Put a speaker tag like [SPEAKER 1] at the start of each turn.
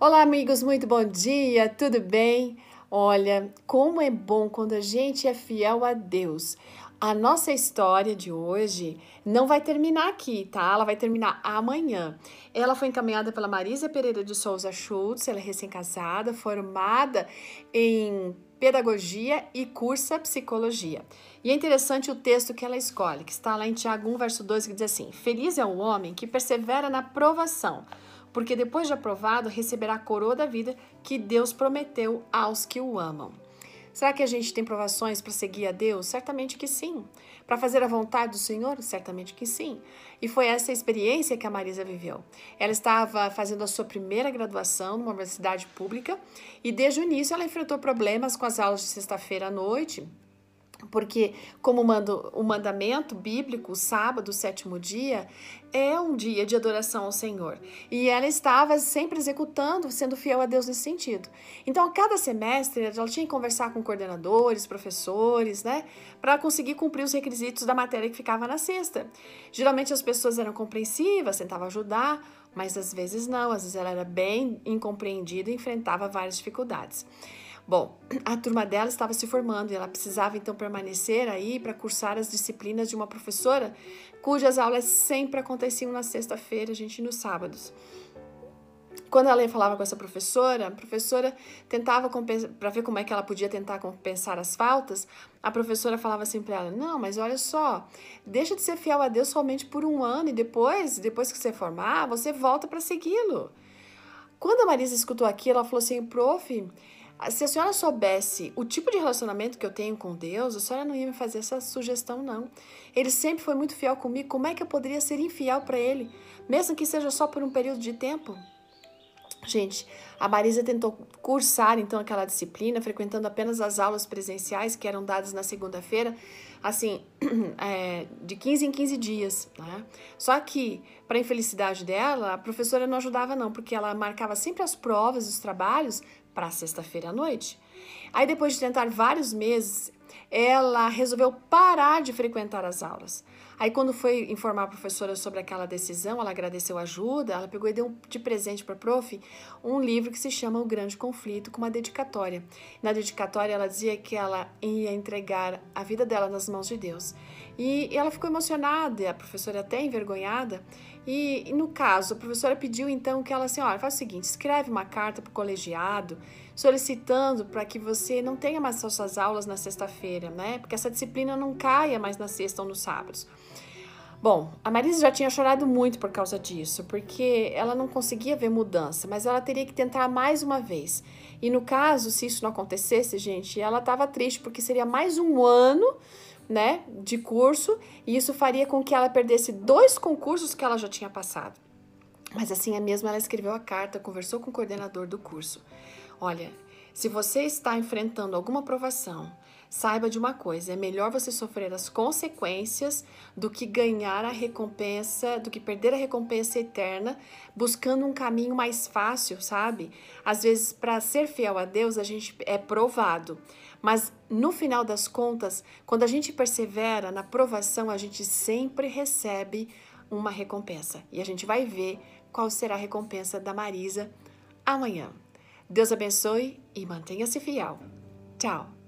[SPEAKER 1] Olá, amigos, muito bom dia, tudo bem? Olha, como é bom quando a gente é fiel a Deus. A nossa história de hoje não vai terminar aqui, tá? Ela vai terminar amanhã. Ela foi encaminhada pela Marisa Pereira de Souza Schultz, ela é recém-casada, formada em pedagogia e cursa psicologia. E é interessante o texto que ela escolhe, que está lá em Tiago 1, verso 2, que diz assim: Feliz é o homem que persevera na provação, porque depois de aprovado receberá a coroa da vida que Deus prometeu aos que o amam. Será que a gente tem provações para seguir a Deus? Certamente que sim. Para fazer a vontade do Senhor? Certamente que sim. E foi essa experiência que a Marisa viveu. Ela estava fazendo a sua primeira graduação numa universidade pública e desde o início ela enfrentou problemas com as aulas de sexta-feira à noite, porque, como manda o mandamento bíblico, o sábado, o sétimo dia, é um dia de adoração ao Senhor. E ela estava sempre executando, sendo fiel a Deus nesse sentido. Então, a cada semestre, ela tinha que conversar com coordenadores, professores, né, para conseguir cumprir os requisitos da matéria que ficava na sexta. Geralmente as pessoas eram compreensivas, tentavam ajudar, mas às vezes não, às vezes ela era bem incompreendida e enfrentava várias dificuldades. Bom, a turma dela estava se formando e ela precisava então permanecer aí para cursar as disciplinas de uma professora cujas aulas sempre aconteciam na sexta-feira, gente, nos sábados. Quando ela falava com essa professora, a professora tentava para ver como é que ela podia tentar compensar as faltas. A professora falava assim para ela: "Não, mas olha só, deixa de ser fiel a Deus somente por um ano e depois, depois que você formar, você volta para segui-lo." Quando a Marisa escutou aquilo, ela falou assim: "Prof, se a senhora soubesse o tipo de relacionamento que eu tenho com Deus, a senhora não ia me fazer essa sugestão, não. Ele sempre foi muito fiel comigo. Como é que eu poderia ser infiel para ele, mesmo que seja só por um período de tempo? Gente, a Marisa tentou cursar então aquela disciplina, frequentando apenas as aulas presenciais que eram dadas na segunda-feira, assim, é, de 15 em 15 dias. Né? Só que, para infelicidade dela, a professora não ajudava, não, porque ela marcava sempre as provas, os trabalhos, para sexta-feira à noite. Aí, depois de tentar vários meses, ela resolveu parar de frequentar as aulas. Aí, quando foi informar a professora sobre aquela decisão, ela agradeceu a ajuda, ela pegou e deu de presente para a prof um livro que se chama O Grande Conflito, com uma dedicatória. Na dedicatória, ela dizia que ela ia entregar a vida dela nas mãos de Deus. E ela ficou emocionada, a professora até envergonhada. E, no caso, a professora pediu então que ela assim: olha, faz o seguinte, escreve uma carta para o colegiado solicitando para que você não tenha mais suas aulas na sexta-feira, né? Porque essa disciplina não caia mais na sexta ou nos sábados. Bom, a Marisa já tinha chorado muito por causa disso, porque ela não conseguia ver mudança, mas ela teria que tentar mais uma vez. E no caso, se isso não acontecesse, gente, ela estava triste porque seria mais um ano, né, de curso, e isso faria com que ela perdesse dois concursos que ela já tinha passado. Mas assim é mesmo, ela escreveu a carta, conversou com o coordenador do curso. Olha, se você está enfrentando alguma provação, saiba de uma coisa: é melhor você sofrer as consequências do que ganhar a recompensa, do que perder a recompensa eterna, buscando um caminho mais fácil, sabe? Às vezes, para ser fiel a Deus, a gente é provado, mas no final das contas, quando a gente persevera na provação, a gente sempre recebe uma recompensa. E a gente vai ver qual será a recompensa da Marisa amanhã. Deus abençoe e mantenha-se fiel. Tchau!